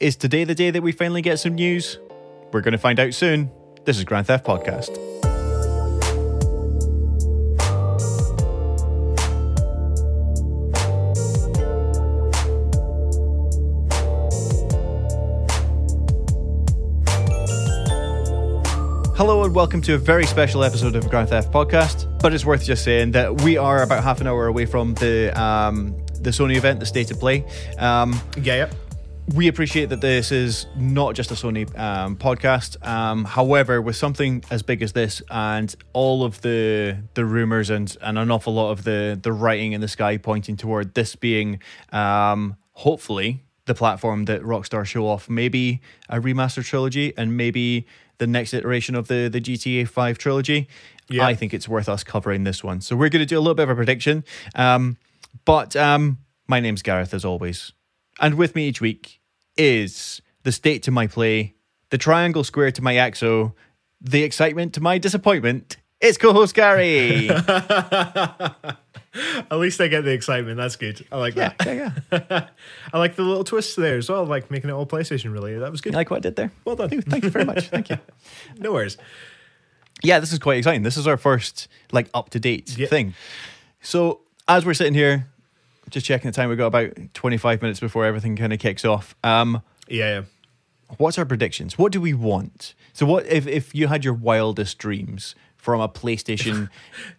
Is today the day that we finally get some news? We're going to find out soon. This is Grand Theft Podcast. Hello and welcome to a very special episode of Grand Theft Podcast. But it's worth just saying that we are about half an hour away from the um, the Sony event, the State of Play. Um, Yeah, yeah. We appreciate that this is not just a Sony um, podcast. Um, however, with something as big as this and all of the the rumors and and an awful lot of the the writing in the sky pointing toward this being um, hopefully the platform that Rockstar show off maybe a remaster trilogy and maybe the next iteration of the the GTA 5 trilogy. Yeah. I think it's worth us covering this one. So we're going to do a little bit of a prediction. Um, but um, my name's Gareth as always. And with me each week is the state to my play, the triangle square to my axo, the excitement to my disappointment. It's co-host Gary. At least I get the excitement. That's good. I like yeah, that. yeah, yeah. I like the little twists there as well, like making it all PlayStation related. That was good. You like what I did there? well done. Thank you very much. Thank you. no worries. Yeah, this is quite exciting. This is our first like up to date Yeah. thing. So as we're sitting here, just checking the time, we've got about twenty five minutes before everything kind of kicks off. Um, Yeah, what's our predictions? What do we want? So, what if if you had your wildest dreams from a PlayStation? yeah.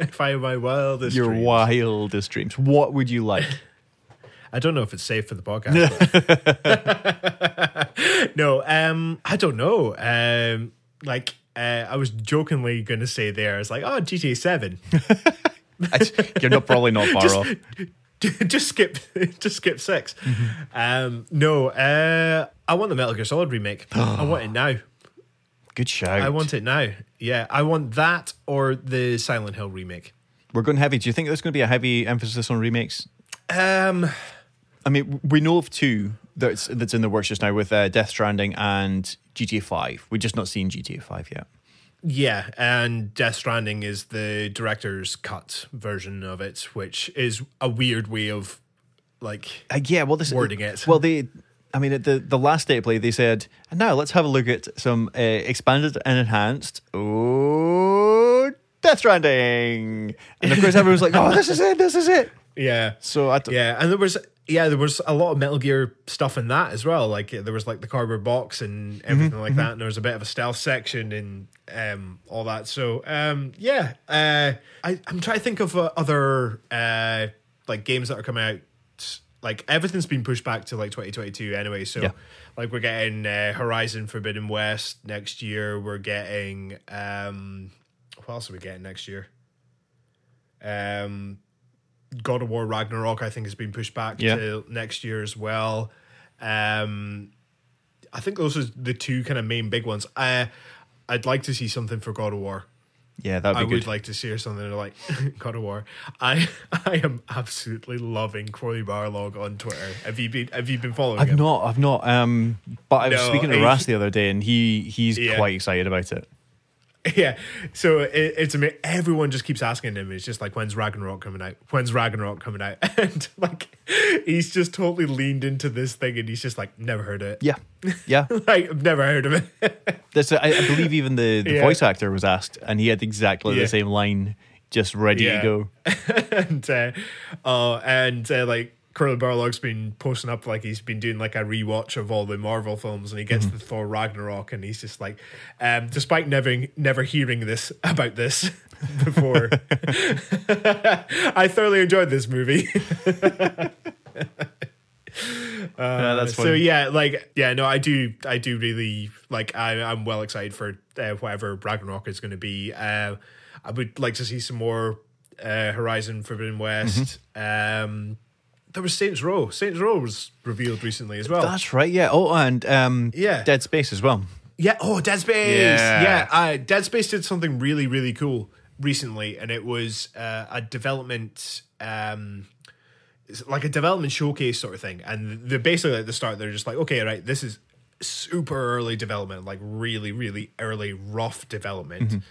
If I had my wildest your dreams. wildest dreams. What would you like? I don't know if it's safe for the podcast. no, um, I don't know. Um, like uh, I was jokingly going to say there, it's like, oh, GTA Seven. You're not probably not far off. just skip, just skip 6 Mm-hmm. Um, no, uh, I want the Metal Gear Solid remake. I want it now. Good shout. I want it now. Yeah, I want that or the Silent Hill remake. We're going heavy. Do you think there's going to be a heavy emphasis on remakes? Um, I mean, we know of two that's that's in the works just now with uh, Death Stranding and GTA Five. We've just not seen GTA Five yet. Yeah, and Death Stranding is the director's cut version of it, which is a weird way of like Uh, yeah, well, this Wording it. Well, they, I mean, at the the last of play, they said, and now let's have a look at some uh, expanded and enhanced. Oh, Death Stranding, and of course, everyone's like, "Oh, this is it, this is it." yeah, So I, d- yeah, and there was yeah there was a lot of Metal Gear stuff in that as well. Like there was like the cardboard box and everything like that, and there was a bit of a stealth section and um all that. So um yeah, uh, I I'm trying to think of uh, other uh like games that are coming out. Like everything's been pushed back to like 2022 anyway. So Yeah. like we're getting uh, Horizon Forbidden West next year. We're getting um what else are we getting next year? Um God of War Ragnarok, I think, has been pushed back Yeah. to next year as well. Um, I think those are the two kind of main big ones. I, I'd like to see something for God of War. yeah, that'd I be would like to see something like God of War. I I am absolutely loving Cory Barlog on Twitter. Have you been Have you been following I've him? not, I've not. Um, but I was No, speaking to he- Ras the other day, and he he's Yeah. quite excited about it. Yeah, so it, it's ama- everyone just keeps asking him. It's just like, when's Ragnarok coming out? When's Ragnarok coming out? And like, he's just totally leaned into this thing, and he's just like, never heard of it. Yeah, yeah. like I've never heard of it. That's, I, I believe even the, the Yeah. voice actor was asked, and he had exactly Yeah. the same line, just ready Yeah. to go. and uh, uh, and uh, like Cory Barlog's been posting up like he's been doing like a rewatch of all the Marvel films, and he gets to Thor Ragnarok, and he's just like, um, despite never never hearing this about this before, I thoroughly enjoyed this movie. yeah, that's so yeah, like yeah, no, I do, I do really like. I, I'm well excited for uh, whatever Ragnarok is going to be. Uh, I would like to see some more uh, Horizon Forbidden West. Mm-hmm. Um, there was Saints Row. Saints Row was revealed recently as well. That's right. Yeah. Oh, and um, Yeah. Dead Space as well. Yeah. Oh, Dead Space. Yeah. Yeah. uh, Dead Space did something really, really cool recently, and it was uh, a development, um, like a development showcase sort of thing. And they're basically at the start, they're just like, okay, right, this is super early development, like really, really early, rough development.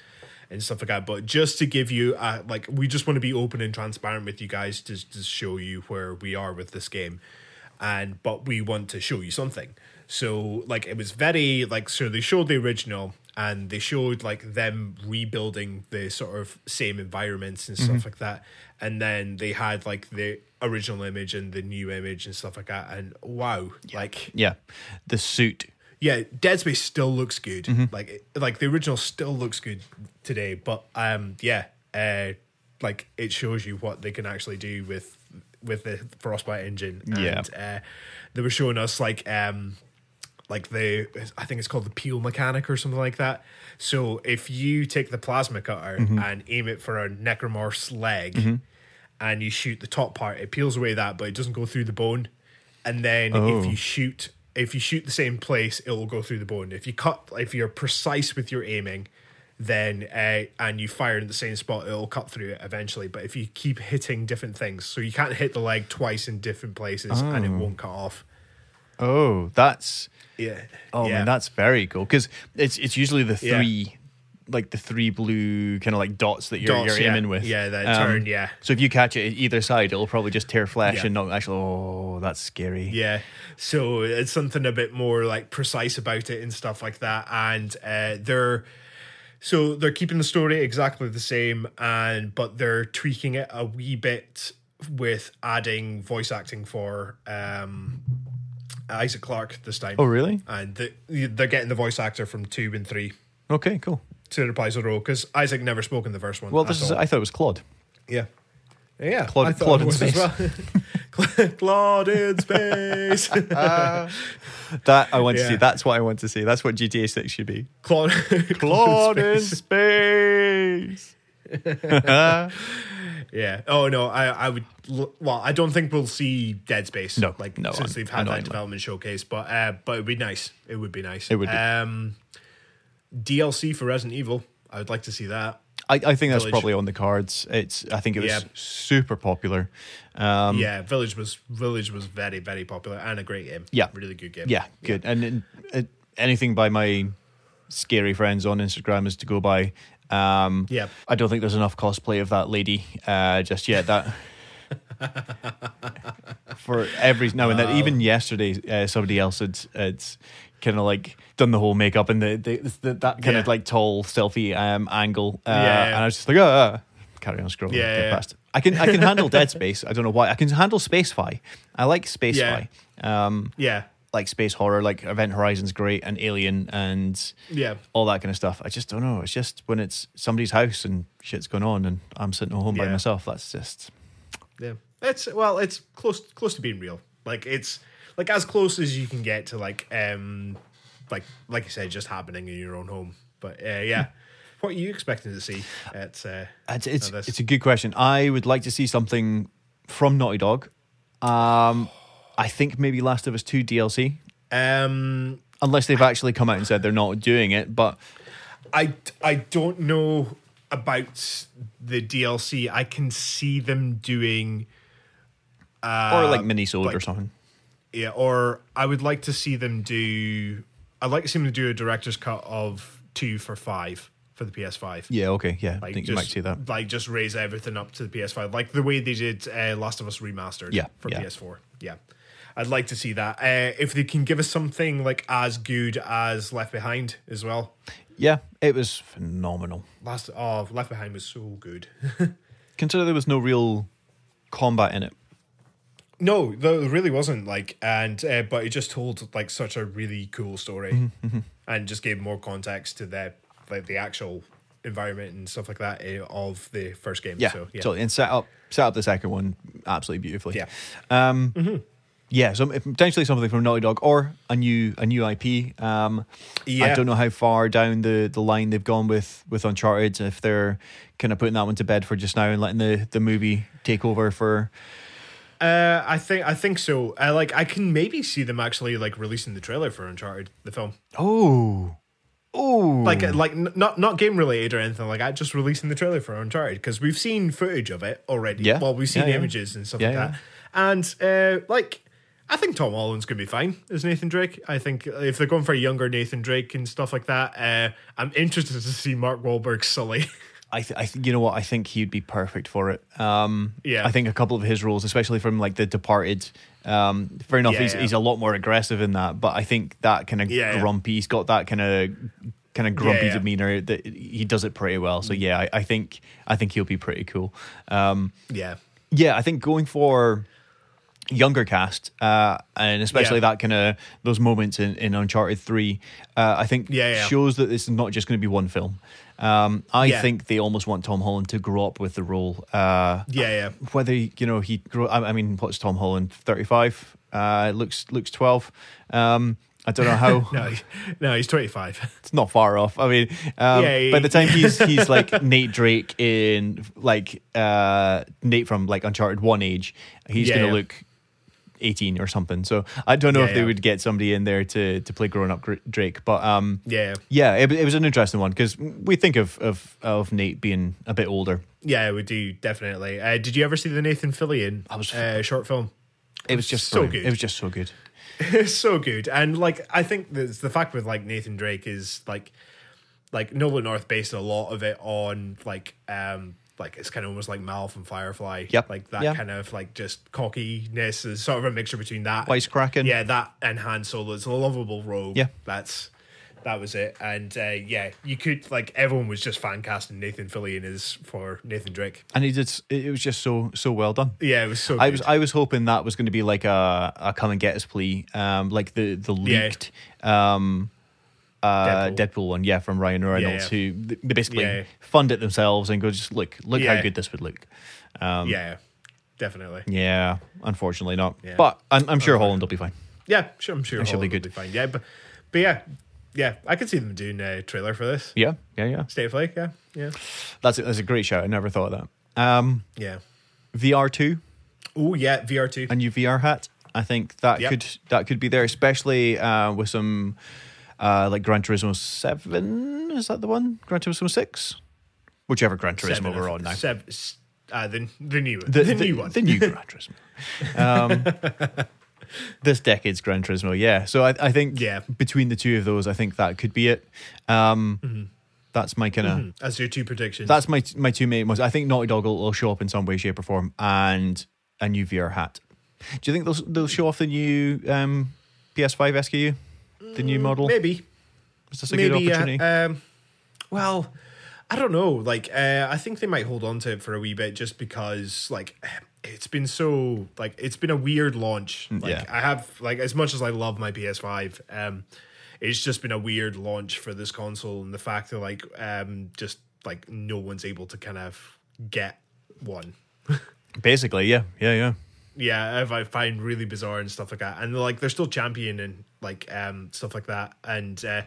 And stuff like that, but just to give you, uh, like, we just want to be open and transparent with you guys to, to show you where we are with this game and but we want to show you something. So like it was very like so they showed the original and they showed like them rebuilding the sort of same environments and stuff like that. And then they had like the original image and the new image and stuff like that. And wow, like Yeah, the suit. Yeah, Dead Space still looks good. Mm-hmm. Like like the original still looks good today. But um, yeah, uh, like it shows you what they can actually do with with the Frostbite engine. Yeah. Uh, they were showing us like um like the I think it's called the peel mechanic or something like that. So if you take the plasma cutter Mm-hmm. and aim it for a necromorph's leg and you shoot the top part, it peels away that, but it doesn't go through the bone. And then Oh. if you shoot if you shoot the same place, it will go through the bone. If you cut if you're precise with your aiming, then uh, and you fire in the same spot, it'll cut through it eventually. But if you keep hitting different things, so you can't hit the leg twice in different places and it won't cut off. Oh, that's Yeah. oh yeah. man, that's very cool because it's it's usually the Yeah. Like the three blue kind of like dots that you're, Dots, you're yeah. aiming with. Um, Yeah, that turn, yeah. So if you catch it either side, it'll probably just tear flesh Yeah. and not actually. Oh, that's scary. Yeah. So it's something a bit more like precise about it and stuff like that. And uh, they're so they're keeping the story exactly the same, and but they're tweaking it a wee bit with adding voice acting for um, Isaac Clarke this time. Oh, really? And the, they're getting the voice actor from two and three Okay, cool. To reprise the role because Isaac never spoke in the first one. Well, this is. all. I thought it was Claude. yeah. Yeah, Claude- I Claude in space. well. Claude in space. That I want to see. That's what I want to see. That's what GTA Six should be. Claude, Claude in space. space. Yeah. Oh no, I I would. Well, I don't think we'll see Dead Space. No, like no, since I- they've had that development showcase. But uh, but it'd be nice. It would be nice. It would be. Um, DLC for Resident Evil. I would like to see that. I, I think that's Village. probably on the cards. It's. I think it was Yeah. super popular. Um, yeah, Village was Village was very very popular and a great game. Yeah. really good game. Yeah, good. And, and uh, anything by my scary friends on Instagram is to go by. Um, Yeah. I don't think there's enough cosplay of that lady uh, just yet. That for every now and then. Even yesterday, uh, somebody else had had kind of like done the whole makeup and the, the, the that kind of like tall selfie um, angle. Uh, Yeah, yeah. and I was just like, oh, carry on scrolling. Yeah, yeah. past. I can I can handle Dead Space. I don't know why. I can handle Spacefy. I like Spacefy. Um, yeah, like space horror, like Event Horizon's great, and Alien, and yeah. all that kind of stuff. I just don't know. It's just when it's somebody's house and shit's going on, and I'm sitting at home by myself. That's just Yeah, it's well, it's close close to being real. Like it's like as close as you can get to like um like like I said, just happening in your own home. But uh, yeah, what are you expecting to see? At uh, it's it's, it's a good question. I would like to see something from Naughty Dog. Um, I think maybe Last of Us Two DLC, um, unless they've actually come out and said they're not doing it. But I I don't know about the DLC. I can see them doing. Uh, or like or like- something. Yeah, or I would like to see them do. I'd like to see them do a director's cut of two for five for the PS5. Yeah. Okay. Yeah. I think just, you might see that. Like just raise everything up to the PS5, like the way they did uh, Last of Us remastered. Yeah, for yeah. PS4. Yeah, I'd like to see that. Uh, if they can give us something like as good as Left Behind as well. Yeah, it was phenomenal. Last oh, Left Behind was so good. Consider there was no real combat in it. No, there really wasn't like, and uh, but it just told like such a really cool story, Mm-hmm, and just gave more context to the like the actual environment and stuff like that uh, of the first game. Yeah, so yeah, totally. And set up set up the second one absolutely beautifully. Yeah. Um, Yeah, so potentially something from Naughty Dog or a new a new IP. Um, I don't know how far down the, the line they've gone with with Uncharted. If they're kind of putting that one to bed for just now and letting the, the movie take over for. Uh, I think I think so. Uh, like I can maybe see them actually like releasing the trailer for Uncharted, the film, Oh, oh, like uh, like n- not not game related or anything like that. Just releasing the trailer for Uncharted because we've seen footage of it already. Yeah. well, we've seen Yeah, yeah. images and stuff Yeah, like that. And uh, like I think Tom Holland's gonna be fine as Nathan Drake. I think if they're going for a younger Nathan Drake and stuff like that, uh, I'm interested to see Mark Wahlberg's Sully. I, th- I th- you know what I think he'd be perfect for it. Um, Yeah. I think a couple of his roles, especially from like The Departed. Um, fair enough, Yeah, he's yeah. he's a lot more aggressive in that, but I think that kind of Yeah, grumpy. He's got that kind of kind of grumpy demeanor that he does it pretty well. So yeah, I, I think I think he'll be pretty cool. Um, Yeah. yeah, I think going for younger cast, uh, and especially Yeah. that kind of those moments in, in Uncharted Three, uh, I think Yeah, yeah. shows that this is not just going to be one film. Um, I Yeah. think they almost want Tom Holland to grow up with the role. Uh, Yeah, yeah. whether you know he grow. I, I mean, what's Tom Holland? Thirty five. Uh, looks looks twelve. Um, I don't know how. No, no, he's 25. It's not far off. I mean, um, Yeah, by the time he's he's like Nate Drake in like uh, Nate from like Uncharted One age, he's gonna look eighteen or something. So I don't know Yeah, if they yeah. would get somebody in there to to play grown up Drake, but um, Yeah. yeah, it, it was an interesting one because we think of of of Nate being a bit older. Yeah, we do, definitely. Uh, did you ever see the Nathan Fillion I was- uh, short film? It was just So brilliant. good. It was just so good. It's so good. And like I think the the fact with like Nathan Drake is like like Nolan North based a lot of it on like um like it's kind of almost like Mal from Firefly. Yep. Like that Yeah. kind of like just cockiness is sort of a mixture between that Wisecracking. Yeah, that and Han Solo. It's a lovable role. Yeah. That's that was it. And uh, yeah, you could like everyone was just fan casting Nathan Fillion is for Nathan Drake. and he did. It it was just so so well done. Yeah, it was so I good. was I was hoping that was going to be like a, a come and get us plea, um, like the the Yeah. leaked um, uh, Deadpool. Deadpool. one, yeah, from Ryan Reynolds, yeah. who they basically Yeah. fund it themselves and go just look look how good this would look. Um, yeah, definitely. yeah, unfortunately not, Yeah. but I'm, I'm sure Holland will be fine. Yeah, sure. I'm sure should be good. good. fine. Yeah, but but yeah, yeah. I could see them doing a trailer for this. Yeah, yeah, yeah. State of Play. Yeah, yeah, That's a, that's a great shout. I never thought of that. Um, yeah. VR two. Oh yeah, VR two. a new VR hat. I think that Yep. could that could be there, especially uh, with some uh, like Gran Turismo Seven. Is that the one? Gran Turismo Six, whichever Gran Turismo we're on now. Seven, uh, the the new The, the, new one. the new Gran Turismo. Um, this decade's Gran Turismo, yeah. So I, I think Yeah. between the two of those, I think that could be it. Um, Mm-hmm. That's my kind of As your two predictions. that's my my two main ones. I think Naughty Dog will, will show up in some way, shape, or form, and a new VR hat. Do you think they'll they'll show off the new um, PS5 SKU, the new model? Mm, maybe Is this a good opportunity? Uh, um, well, I don't know. Like, uh, I think they might hold on to it for a wee bit, just because like it's been so like it's been a weird launch. Like, yeah. I have like as much as I love my PS5. Um, it's just been a weird launch for this console, and the fact that like um, just like no one's able to kind of get one. Basically, yeah, yeah, yeah. Yeah if i find really bizarre and stuff like that and like they're still champion and like um stuff like that and uh,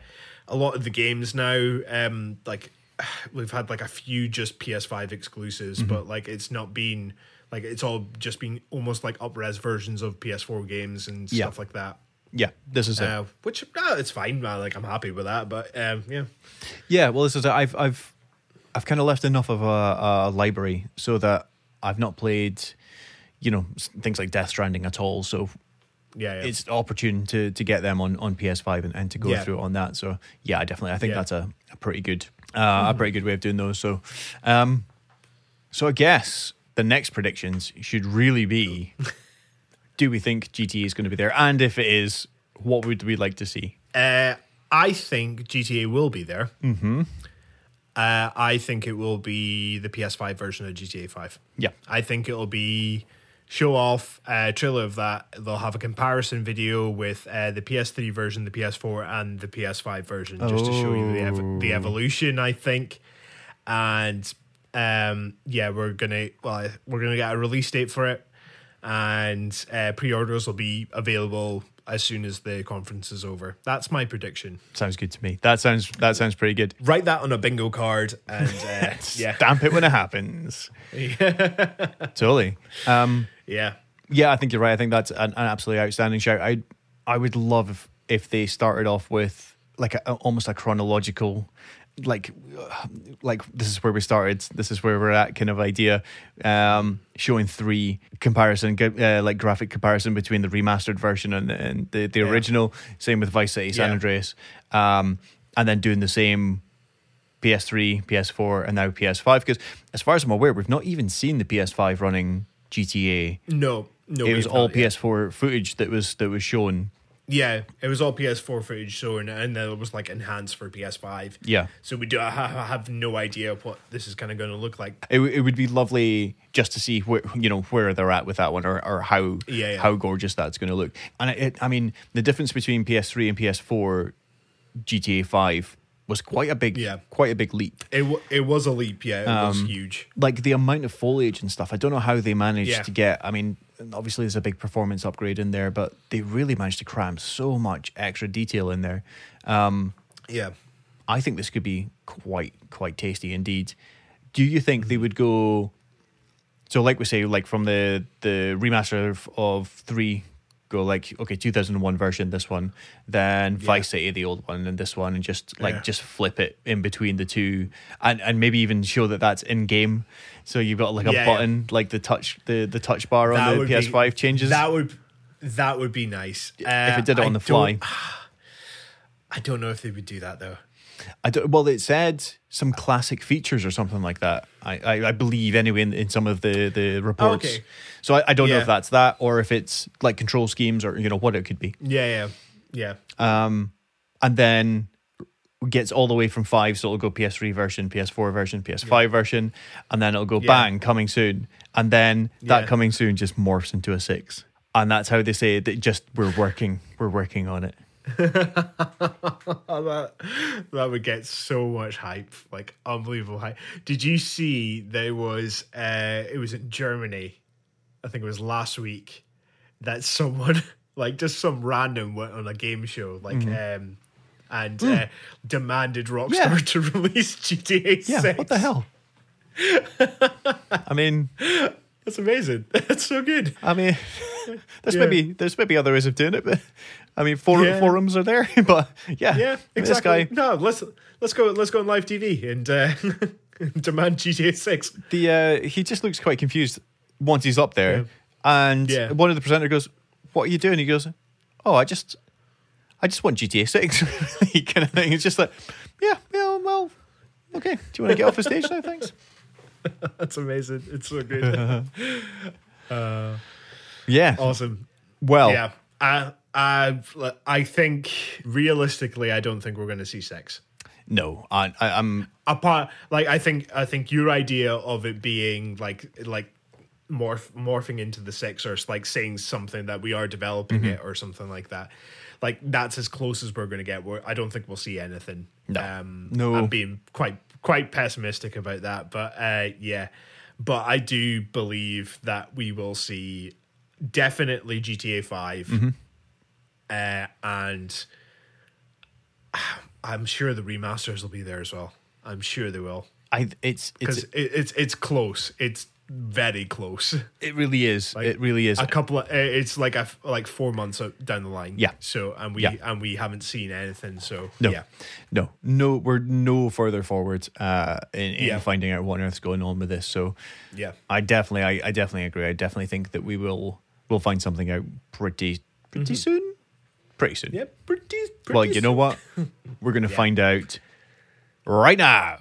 a lot of the games now um like we've had like a few just ps5 exclusives Mm-hmm. but like it's not been like it's all just been almost like up-res versions of ps4 games and Yeah. stuff like that Yeah, this is it. uh, which uh, it's fine man. like i'm happy with that but um yeah Yeah, well, this is I've I've I've kind of left enough of a, a library so that I've not played, you know, things like Death Stranding at all. So yeah, yeah. it's opportune to to get them on on PS5 and, and to go Yeah. through it on that. So yeah, definitely I think Yeah. Mm-hmm. that's a, a pretty good uh, a pretty good way of doing those. So, um, so I guess the next predictions should really be: Do we think GTA is going to be there? And if it is, what would we like to see? Uh, I think GTA will be there. Mm-hmm. Uh, I think it will be the PS5 version of GTA 5. Yeah. I think it'll be show off a trailer of that. They'll have a comparison video with uh, the PS3 version, the PS4, and the PS5 version, just to show you the ev- the evolution. I think, and um, yeah, we're gonna well, we're gonna get a release date for it, and uh, pre-orders will be available as soon as the conference is over. That's my prediction. Sounds good to me. That sounds that sounds pretty good. Write that on a bingo card, and uh, yeah, Stamp it when it happens. totally. Um, yeah. yeah, I think you're right. I think that's an, an absolutely outstanding shout. I I would love if, if they started off with like a, almost a chronological, like uh, like this is where we started, this is where we're at kind of idea, um, showing three comparison, uh, like graphic comparison between the remastered version and, and the the Yeah. original. Same with Vice City, San Yeah. Andreas, um, and then doing the same PS3, PS4, and now PS5. Because as far as I'm aware, we've not even seen the PS5 running GTA. No, no, it was all not. PS4 footage that was that was shown. Yeah, it was all PS4 footage shown, and then it was like enhanced for PS5. Yeah. So we do I have no idea what this is kind of going to look like. It, it would be lovely just to see where you know where they're at with that one, or, or how Yeah, yeah. how gorgeous that's going to look. And it, I mean, the difference between PS3 and PS4 GTA Five was quite a big, Yeah. quite a big leap. It w- it was a leap. Yeah, it was Um, huge. Like the amount of foliage and stuff. I don't know how they managed Yeah. to get. I mean, obviously there's a big performance upgrade in there, but they really managed to cram so much extra detail in there. Um, Yeah. I think this could be quite quite tasty indeed. Do you think they would go? So, like we say, like from the the remaster of, of three, go like okay, two thousand and one version, this one, then Vice City, the old one, and this one, and just like Yeah. just flip it in between the two, and and maybe even show that that's in game. So you've got like a Yeah, yeah. button, like the touch the the touch bar on the PS5 changes. That would that would be nice if Uh, it did it I on the fly. I don't know if they would do that though. I don't, well, it said some classic features or something like that. I, I, I believe anyway in, in some of the the reports. Okay. So I, I don't know if that's that or if it's like control schemes or you know what it could be. Yeah, yeah, yeah. Um, and then gets all the way from five, so it'll go PS3 version, PS4 version, PS5 version, and then it'll go Yeah. bang coming soon, and then that Yeah. coming soon just morphs into a six, and that's how they say it. That just we're working, we're working on it. That that would get so much hype, like unbelievable hype. Did you see there was uh it was in Germany, I think it was last week, that someone like just some random went on a game show, like um and uh, demanded Rockstar Yeah. to release GTA Yeah, 6. what the hell? I mean, That's amazing. That's so good. I mean, there's Yeah. maybe there's maybe other ways of doing it, but I mean, for, Yeah. forums are there, but yeah, Yeah, This exactly. guy, No, let's let's go let's go on live TV and uh, demand GTA 6. the uh, he just looks quite confused once he's up there, and one of the presenter goes, "What are you doing?" He goes, "Oh, I just, I just want GTA Six, kind of thing." It's just like, yeah, yeah, well, okay. Do you want to get off the stage now? Thanks. That's amazing. It's so good. Yeah. awesome. Well, Yeah. I I I think realistically I don't think we're going to see sex. no, I, I, I'm Apart like I think I think your idea of it being like like morph morphing into the sex or like saying something that we are developing Mm-hmm. it or something like that. Like that's as close as we're going to get. We're, I don't think we'll see anything. No. Um, No. I'm being quite quite pessimistic about that, but uh, yeah. But I do believe that we will see definitely GTA 5 Mm-hmm. uh, and I'm sure the remasters will be there as well. I'm sure they will I it's because it's it, it's it's close. It's very close. it really is. it really is. A couple of it's like a like four months down the line. Yeah. So and we Yeah. and we haven't seen anything. So No, yeah. no, no. We're no further forward uh, in, in Yeah. finding out what on earth's going on with this. So, Yeah. I definitely, I, I definitely agree. I definitely think that we will will find something out pretty pretty soon. Pretty soon. Mm-hmm. Yeah. Pretty. pretty Well, you know what? We're gonna find out right now.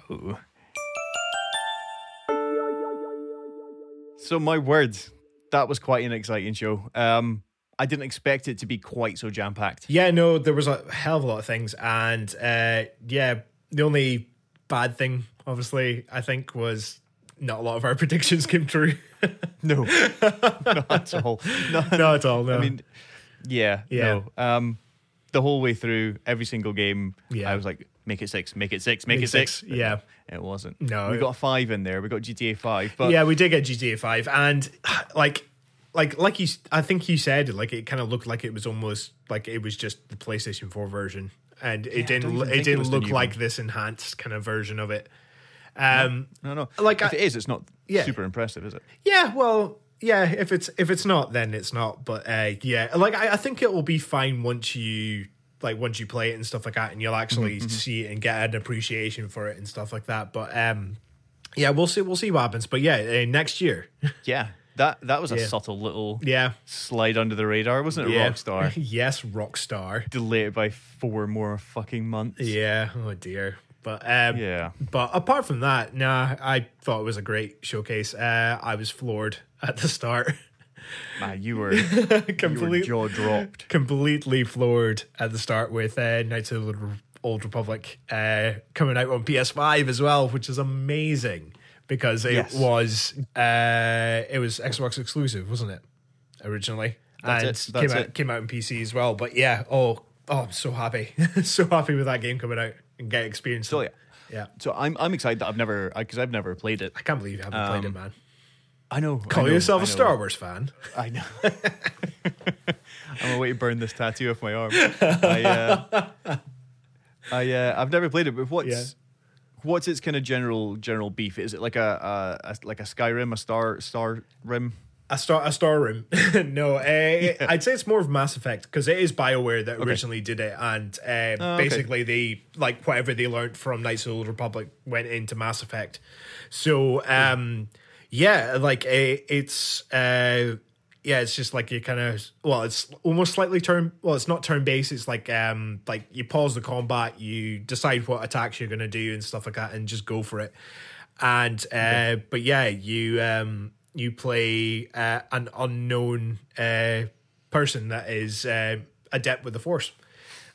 So my words, that was quite an exciting show. Um, I didn't expect it to be quite so jam packed. Yeah, no, there was a hell of a lot of things, and uh, yeah, the only bad thing, obviously, I think, was not a lot of our predictions came true. No, not at all. No, not at all. No, I mean, yeah, Yeah. no. Um, the whole way through every single game, Yeah. I was like, make it six, make it six, make, Make it six. six, yeah. it wasn't. No, we got a five in there. We got GTA Five, but yeah, we did get GTA Five, and like, like, like you, I think you said, like, it kind of looked like it was almost like it was just the PlayStation Four version, and it don't didn't, it didn't the look like one. this enhanced kind of version of it. Um, no, no. Like, if I- it is, it's not Yeah. super impressive, is it? Yeah, well, yeah. If it's if it's not, then it's not. But uh, yeah, like I, I think it will be fine once you like once you play it and stuff like that, and you'll actually see it and get an appreciation for it and stuff like that. But um, yeah, we'll see. We'll see what happens. But yeah, uh, next year. Yeah, that that was a Yeah. subtle little yeah, slide under the radar, wasn't it? yeah. Rockstar yes, Rockstar. delayed by four more fucking months. Yeah. Oh dear. But um, Yeah. But apart from that, nah, I thought it was a great showcase. Uh, I was floored at the start. You were, completely jaw dropped. completely floored at the start with uh, Knights of the Old Republic uh, coming out on PS5 as well, which is amazing because it Yes. was uh, it was Xbox exclusive, wasn't it? Originally, That's and it, that's came out it. came out on PC as well. But yeah, oh, oh, I'm so happy, so happy with that game coming out and get experience. So yeah, yeah, so I'm I'm excited that I've never because I've never played it. I can't believe you haven't played it, Um, man. I know. Call I know, yourself I a. Star Wars fan. I know. I'm away wait to burn this tattoo off my arm. I, uh, I, uh, I've never played it, but what's Yeah. what's its kind of general general beef? Is it like a, a, a like a Skyrim, a Star Star Rim? A star, a star room. no, uh, I'd say it's more of Mass Effect because it is Bioware that originally did it, and uh, Oh, okay. basically they like whatever they learned from Knights of the Old Republic went into Mass Effect. So, um, yeah, like uh, it's uh, yeah, it's just like you kind of well, it's almost slightly turn. Well, it's not turn based. It's like um, like you pause the combat, you decide what attacks you're gonna do and stuff like that, and just go for it. And uh, but yeah, you um, you play uh, an unknown uh, person that is uh, adept with the Force,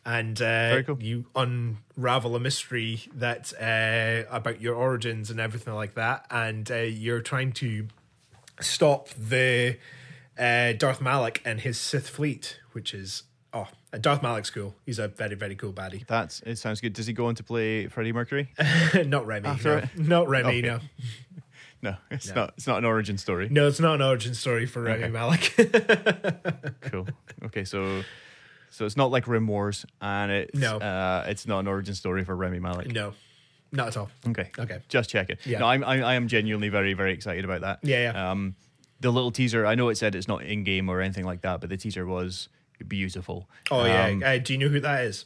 and uh, cool. you unravel a mystery that uh, about your origins and everything like that, and uh, you're trying to stop the uh, Darth Malak and his Sith fleet, which is oh, Darth Malak's cool. He's a very very cool baddie. That's it. Sounds good. Does he go on to play Freddie Mercury? not Rami, After no. it? not Rami, Okay. no, No, it's No. not. It's not an origin story. no, it's not an origin story for Rami Okay. Malek. Cool. Okay, so so it's not like Rim Wars, and it's No. uh, it's not an origin story for Rami Malek. no, not at all. Okay. Okay. Just checking. Yeah. No, I'm, I, I am genuinely very, very excited about that. Yeah, yeah. Um, the little teaser, I know it said it's not in game or anything like that, but the teaser was beautiful. Oh Um, yeah, uh, do you know who that is?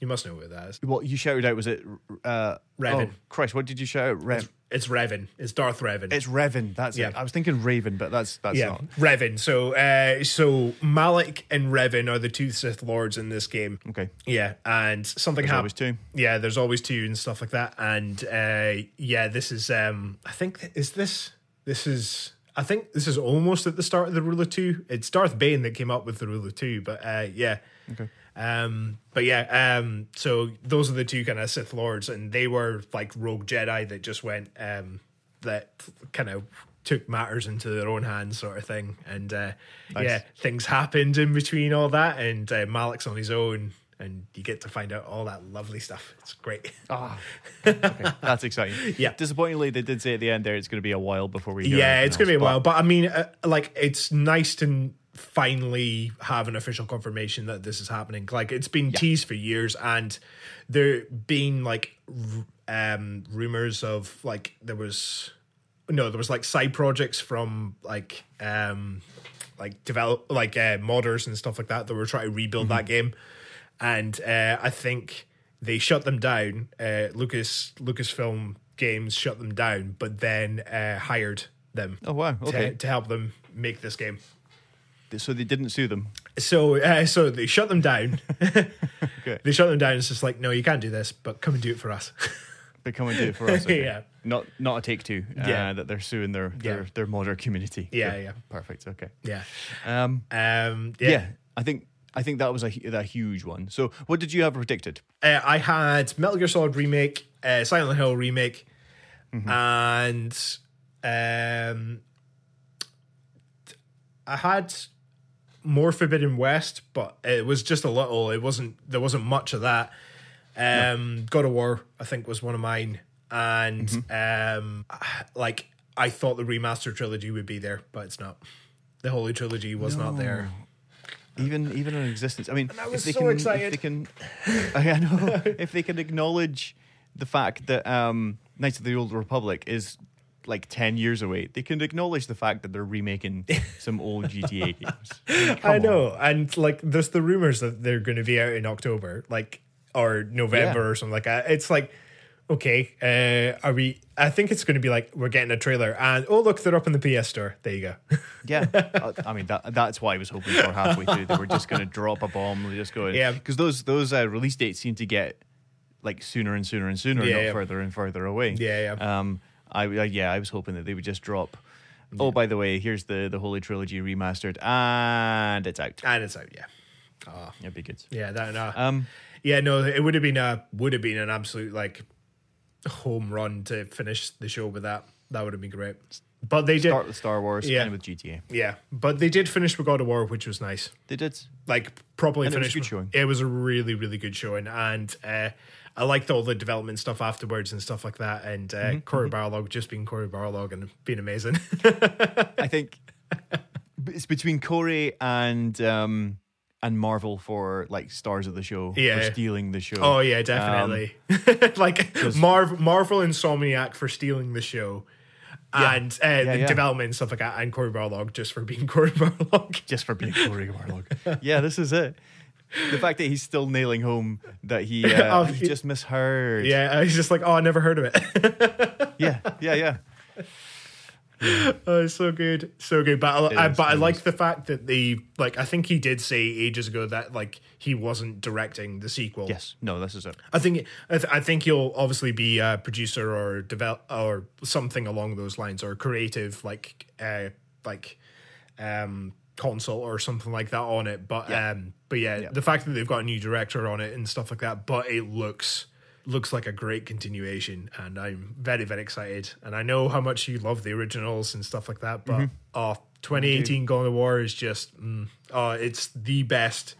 You must know who that is. What you shouted out was it? Uh, Revan. Oh, Christ, what did you shout out? Rev. It's Revan. It's Darth Revan. It's Revan. That's Yeah. it. I was thinking Raven, but that's that's yeah, not. Revan. So, uh, so Malak and Revan are the two Sith lords in this game. Okay. Yeah, and something always two. Yeah, there's always two and stuff like that. And uh, yeah, this is. Um, I think th- is this. This is. I think this is almost at the start of the Rule of Two. It's Darth Bane that came up with the Rule of Two, but uh, yeah. Okay. Um, but yeah, um, so those are the two kind of Sith lords, and they were like rogue Jedi that just went um, that kind of took matters into their own hands, sort of thing. And uh, Nice. yeah, things happened in between all that, and uh, Malak's on his own, and you get to find out all that lovely stuff. It's great. Ah, okay. that's exciting. Yeah. Disappointingly, they did say at the end there it's going to be a while before we. yeah, it's gonna be a else, but- while, but I mean, uh, like, it's nice to finally have an official confirmation that this is happening. Like, it's been teased for years, and there been like um rumors of like there was no, there was like side projects from like um like develop like uh, modders and stuff like that that were trying to rebuild that game, and uh, I think they shut them down. Uh, Lucas Lucasfilm Games shut them down, but then uh, hired them Oh wow. to, Okay. to help them make this game. So they didn't sue them. So uh, so they shut them down. They shut them down. It's just like no, you can't do this, but come and do it for us. They come and do it for us. Okay. Yeah. Not not a take two. Uh, Yeah. That they're suing their their, Yeah. their modder community. Yeah, Good. yeah. Perfect. Okay. yeah. Um. Um, Yeah. yeah. I think I think that was a a huge one. So what did you have predicted? Uh, I had Metal Gear Solid remake, uh, Silent Hill remake, Mm-hmm. and um, I had more Forbidden West, but it was just a little. It wasn't. There wasn't much of that. Um, God of War, I think, was one of mine, and Mm-hmm. um, like I thought the remaster trilogy would be there, but it's not. The Holy Trilogy was not there. Even even in existence. I mean, I was if they so can, excited. If they can, I know if they can acknowledge the fact that um, Knights of the Old Republic is like ten years away, they can acknowledge the fact that they're remaking some old GTA games. mean, I know, and like there's the rumors that they're going to be out in October, like or November Yeah. or something like that. It's like, okay, uh, are we? I think it's going to be like we're getting a trailer, and oh look, they're up in the PS Store. There you go. Yeah, Uh, I mean that that's what I was hoping for halfway through. They were just going to drop a bomb. They're just going, Yeah. because those those uh, release dates seem to get like sooner and sooner and sooner, Yeah, not yeah. further and further away. Yeah, yeah. Um, I I- yeah, I was hoping that they would just drop. Oh, by the way, here's the the Holy Trilogy remastered, and it's out. and it's out. Yeah, oh, It'd be good. yeah, that. Uh, Um, yeah, no, it would have been a would have been an absolute like home run to finish the show with that. That would have been great. But they did, start with Star Wars, Yeah. with GTA. yeah. But they did finish with God of War, which was nice. They did. Like properly And it was a good showing. It was a really, really good showing, and uh, I liked all the development stuff afterwards and stuff like that. And uh, Mm-hmm, Cory Barlog just being Cory Barlog and being amazing. I think it's between Cory and um and Marvel for like stars of the show Yeah. for stealing the show. Oh yeah, definitely. like Marv, Marvel Insomniac for stealing the show, and uh, the yeah. development and stuff like that, and Cory Barlog just for being Cory Barlog. just for being Corey Warlock. yeah, this is it. The fact that he's still nailing home that he uh, Oh, he he- just misheard. yeah, he's just like, oh, I never heard of it. yeah, yeah, yeah. oh, it's so good, so good. But I, I, but I like the fact that the like I think he did say ages ago that like he wasn't directing the sequel. Yes, no, this is it. I think I, th- I think he'll obviously be a producer or develop or something along those lines or creative like uh like um console or something like that on it. But Yeah. um but yeah, Yeah. the fact that they've got a new director on it and stuff like that, but it looks looks like a great continuation and I'm very very excited and I know how much you love the originals and stuff like that but oh 2018 God of War is just mm, oh it's the best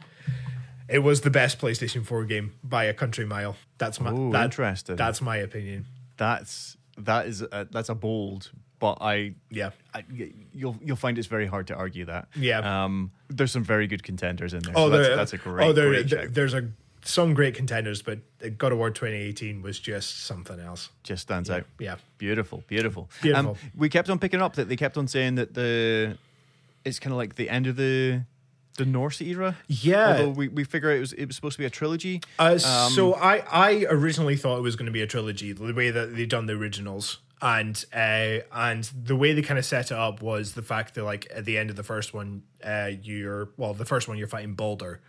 it was the best PlayStation 4 game by a country mile. That's my Ooh, that- interesting. That's my opinion. That's that is a, that's a bold, but I, Yeah. I you'll you'll find it's very hard to argue that. Yeah. Um, there's some very good contenders in there. Oh, so that's, there, that's a great. Oh, there, great there- there's a some great contenders, but God of War 2018 was just something else. just stands out. Yeah. Beautiful, beautiful. Beautiful. Um, we kept on picking up that they kept on saying that the it's kind of like the end of the the Norse era. Yeah. Although we, we figure it was it was supposed to be a trilogy. Uh, so I, I originally thought it was going to be a trilogy, the way that they done the originals, and uh, and the way they kind of set it up was the fact that like at the end of the first one, uh, you're well, the first one you're fighting Baldur,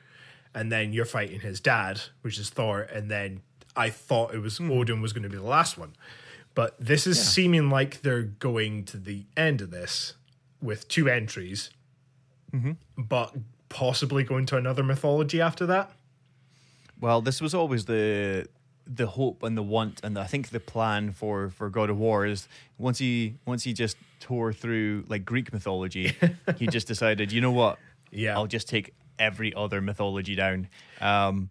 and then you're fighting his dad, which is Thor, and then I thought it was Odin was going to be the last one, but this is seeming like they're going to the end of this with two entries, but possibly going to another mythology after that. Well, this was always the the hope and the want and I think the plan for for God of War is once he once he just tore through like Greek mythology, he just decided, you know what? Yeah. I'll just take every other mythology down. Um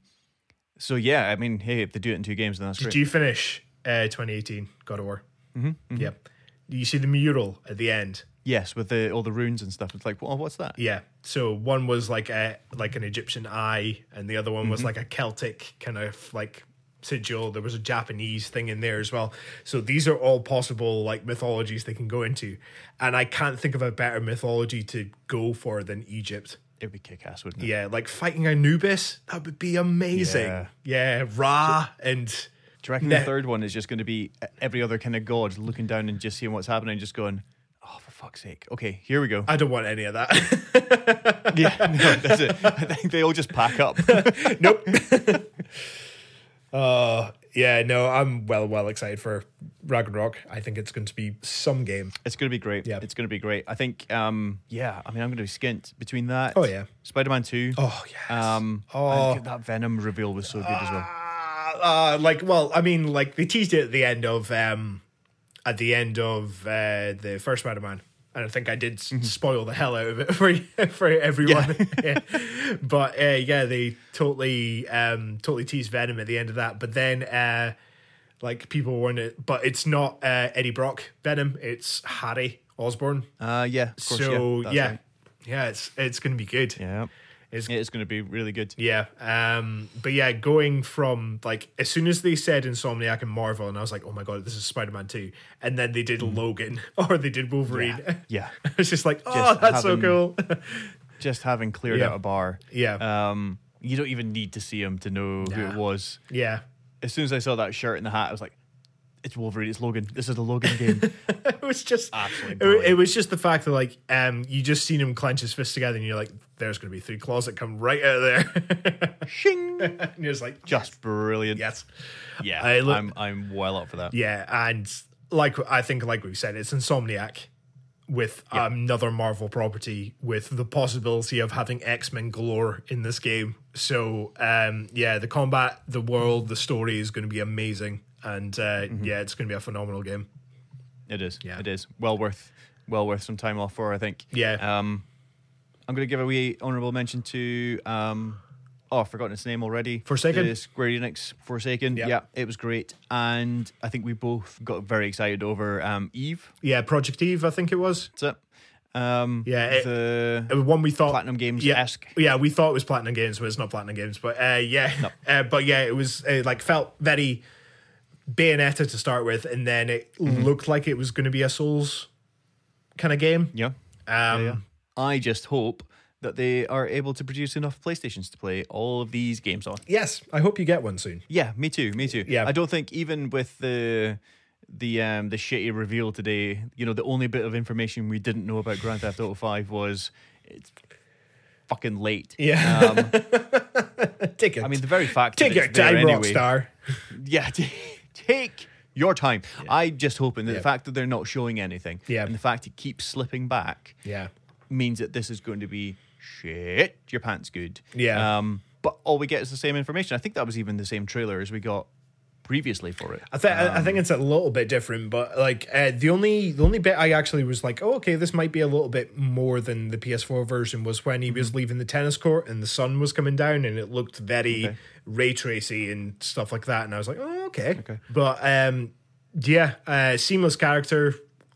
so yeah, I mean, hey, if they do it in two games, then that's Did great. you finish uh, 2018 God of War? Mm-hmm, Yeah. You see the mural at the end. yes, with the all the runes and stuff. It's like, well, what's that? Yeah. So one was like a like an Egyptian eye, and the other one was like a Celtic kind of like sigil. There was a Japanese thing in there as well. So these are all possible like mythologies they can go into, and I can't think of a better mythology to go for than Egypt. It would be kick ass, wouldn't it? Yeah, like fighting Anubis, that would be amazing. Yeah. Yeah, Ra and Do you reckon Ne- the third one is just going to be every other kind of god looking down and just seeing what's happening, and just going, "Oh, for fuck's sake!" Okay, here we go. I don't want any of that. yeah, no, that's it. I think they all just pack up. nope. Uh yeah, no, I'm well well excited for Ragnarok. I think it's going to be some game. It's going to be great. Yeah. It's going to be great. I think, um, yeah, I mean, I'm going to be skint between that. Oh, yeah. Spider Man 2. Oh yes. Um, Oh. that Venom reveal was so good as well. Ah, uh, like well, I mean, like they teased it at the end of um at the end of uh the first Spider Man. And I think I did s spoil the hell out of it for for everyone. Yeah. But uh, yeah, they totally um totally tease Venom at the end of that. But then uh like people weren't it but it's not uh Eddie Brock Venom, it's Harry Osborn. Uh, yeah, of course, so yeah, yeah. right. Yeah, it's it's gonna be good. Yeah. It's It's going to be really good. yeah. Um, but yeah, going from like as soon as they said Insomniac and Marvel, and I was like, oh my god, this is Spider Man 2. And then they did Logan or they did Wolverine. Mm. Yeah. it's just like, oh, Just that's so cool. Just having cleared Yeah. out a bar. yeah. Um, you don't even need to see him to know who it was. yeah. As soon as I saw that shirt and the hat, I was like, It's Wolverine. It's Logan. This is the Logan game. it was just Absolutely it, it was just the fact that like um you just seen him clench his fists together and you're like there's going to be three claws that come right out of there Shing. and you're just like Just brilliant. yes Yeah. I look- I'm I'm well up for that. yeah and like I think like we said it's Insomniac with another Marvel property with the possibility of having X-Men galore in this game so um yeah the combat the world the story is going to be amazing and uh Mm-hmm. yeah it's going to be a phenomenal game It is. Yeah. It is. Well worth well worth some time off for, I think. Yeah. Um I'm gonna give a wee honourable mention to um Oh, I've forgotten its name already. Forsaken? The Square Enix Forsaken. Yeah. Yeah, it was great. And I think we both got very excited over um Eve. yeah Project Eve I think it was That's it. Um Yeah, it- the It was one we thought Platinum Games yeah, esque. Yeah, we thought it was Platinum Games, but it's not Platinum Games. But uh, yeah, uh, but yeah, it was uh, like felt very Bayonetta to start with, and then it Mm-hmm. looked like it was going to be a Souls kind of game. Yeah. Um, yeah. I just hope that they are able to produce enough PlayStations to play all of these games on. Yes, I hope you get one soon. Yeah, me too. Me too. Yeah. I don't think even with the the um the shitty reveal today, you know, the only bit of information we didn't know about Grand Theft Auto Five was it's fucking late. Yeah. Um, Take it. I mean, the very fact take that your time, anyway. Rockstar. Yeah, t- take your time. I'm just hoping that Yeah. the fact that they're not showing anything, Yeah. and the fact it keeps slipping back, Yeah, means that this is going to be shit. Your pants good. Yeah. Um, but all we get is the same information. I think that was even the same trailer as we got previously for it. I think I think it's a little bit different, but like uh, the only the only bit I actually was like, oh, okay, this might be a little bit more than the PS4 version was when he was leaving the tennis court and the sun was coming down and it looked very Okay. ray tracy and stuff like that, and I was like, oh, okay, Okay. but um, yeah, uh, seamless character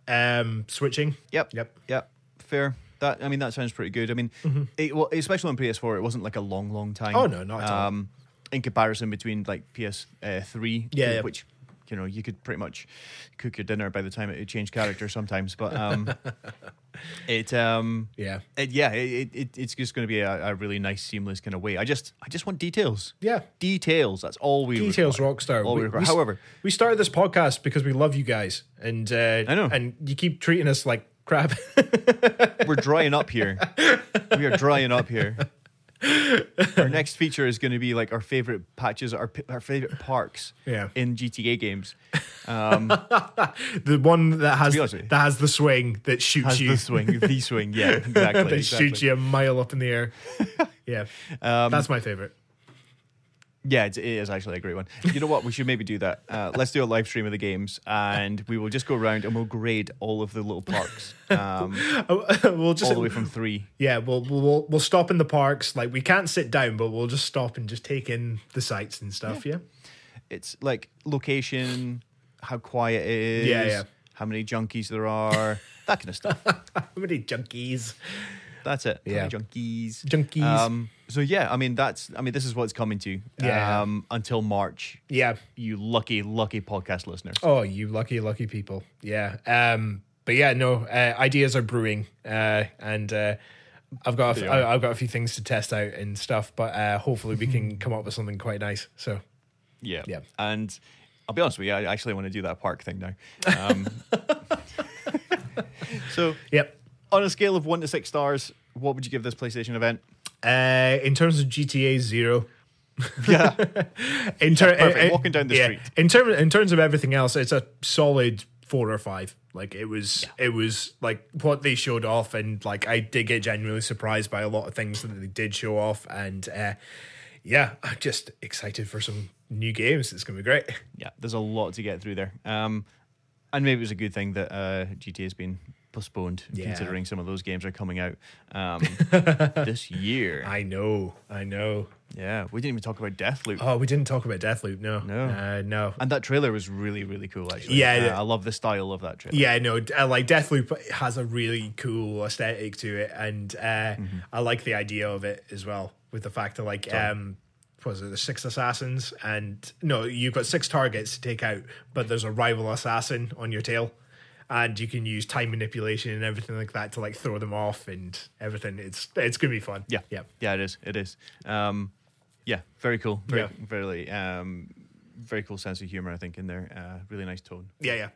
um switching. Yep. Yep. Yep. Fair. That I mean that sounds pretty good. I mean, it, well, especially on PS4, it wasn't like a long, long time. Mm-hmm. Oh, no, not at all. Um, in comparison between like PS3, Yeah, yeah. which you know you could pretty much cook your dinner by the time it changed character sometimes. But um, it um, Yeah, it, yeah, it, it it's just going to be a, a really nice, seamless kind of way. I just I just want details. yeah. Details. That's all we Details, require. Rockstar. All we We- require. we- However, We started this podcast because we love you guys, and uh, I know. and you keep treating us like crap. we're drying up here. We are drying up here. Our next feature is going to be like our favorite patches, our our favorite parks Yeah. in GTA games. Um, the one that has that has the swing that shoots you the swing, the swing, yeah, exactly. that exactly. shoots you a mile up in the air. Yeah, Um, that's my favorite. Yeah, it's, it is actually a great one. You know what? We should maybe do that. Uh, let's do a live stream of the games, and we will just go around and we'll grade all of the little parks, um, we'll just all the way from three. yeah, we'll, we'll we'll stop in the parks. Like we can't sit down, but we'll just stop and just take in the sights and stuff. Yeah, It's like location, how quiet it is, Yeah, yeah. how many junkies there are, that kind of stuff. how many junkies? That's it. Yeah. junkies. Junkies. Um, so yeah, I mean that's I mean this is what it's coming to. Yeah. Um, until March, Yeah. you lucky lucky podcast listeners. Oh, you lucky lucky people. Yeah. Um. But yeah, no. Uh, ideas are brewing. Uh. And uh. I've got a They f- are. I- I've got a few things to test out and stuff, but uh, hopefully we can come up with something quite nice. So Yeah. Yeah. And I'll be honest with you, I actually want to do that park thing now. Um, so yep. On a scale of one to six stars, what would you give this PlayStation event? Uh, in terms of GTA Zero, Yeah. in ter- perfect. Walking down the yeah, street. In terms in terms of everything else, it's a solid four or five. Like it was, it was like what they showed off, and like I did get genuinely surprised by a lot of things that they did show off, and uh, yeah, I'm just excited for some new games. It's gonna be great. yeah, there's a lot to get through there. Um, and maybe it was a good thing that uh, GTA has been postponed, Yeah. considering some of those games are coming out um, this year. I know, I know. Yeah, we didn't even talk about Deathloop. Oh, we didn't talk about Deathloop. No, No. uh, no. And that trailer was really, really cool, actually. Yeah, Uh. I love the style of that trailer. Yeah, no, uh, like Deathloop has a really cool aesthetic to it, and uh, Mm-hmm. I like the idea of it as well. With the fact that like, um, was it the six assassins, and no, you've got six targets to take out, but there's a rival assassin on your tail, and you can use time manipulation and everything like that to like throw them off and everything. It's it's gonna be fun. Yeah, yeah, yeah, it is. It is. Um, yeah, very cool. Very, Yeah. very, um, very cool sense of humor, I think, in there. Uh, really nice tone. Yeah, yeah.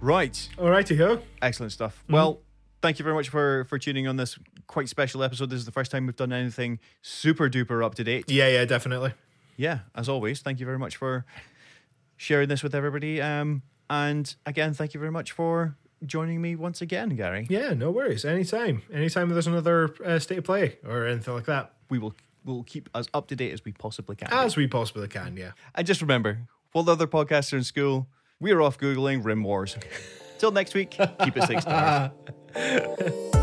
Right. All righty, go. Excellent stuff. Well, thank you very much for for tuning on this quite special episode. This is the first time we've done anything super duper up to date. Yeah, yeah, definitely. Yeah, as always, thank you very much for sharing this with everybody. Um, and again, thank you very much for joining me once again, Gary. Yeah, no worries. Anytime. Anytime there's another uh, state of play or anything like that. We will we'll keep as up to date as we possibly can. As we possibly can, yeah. and just remember, while the other podcasts are in school, we are off googling Rim Wars. Till next week, keep it six stars.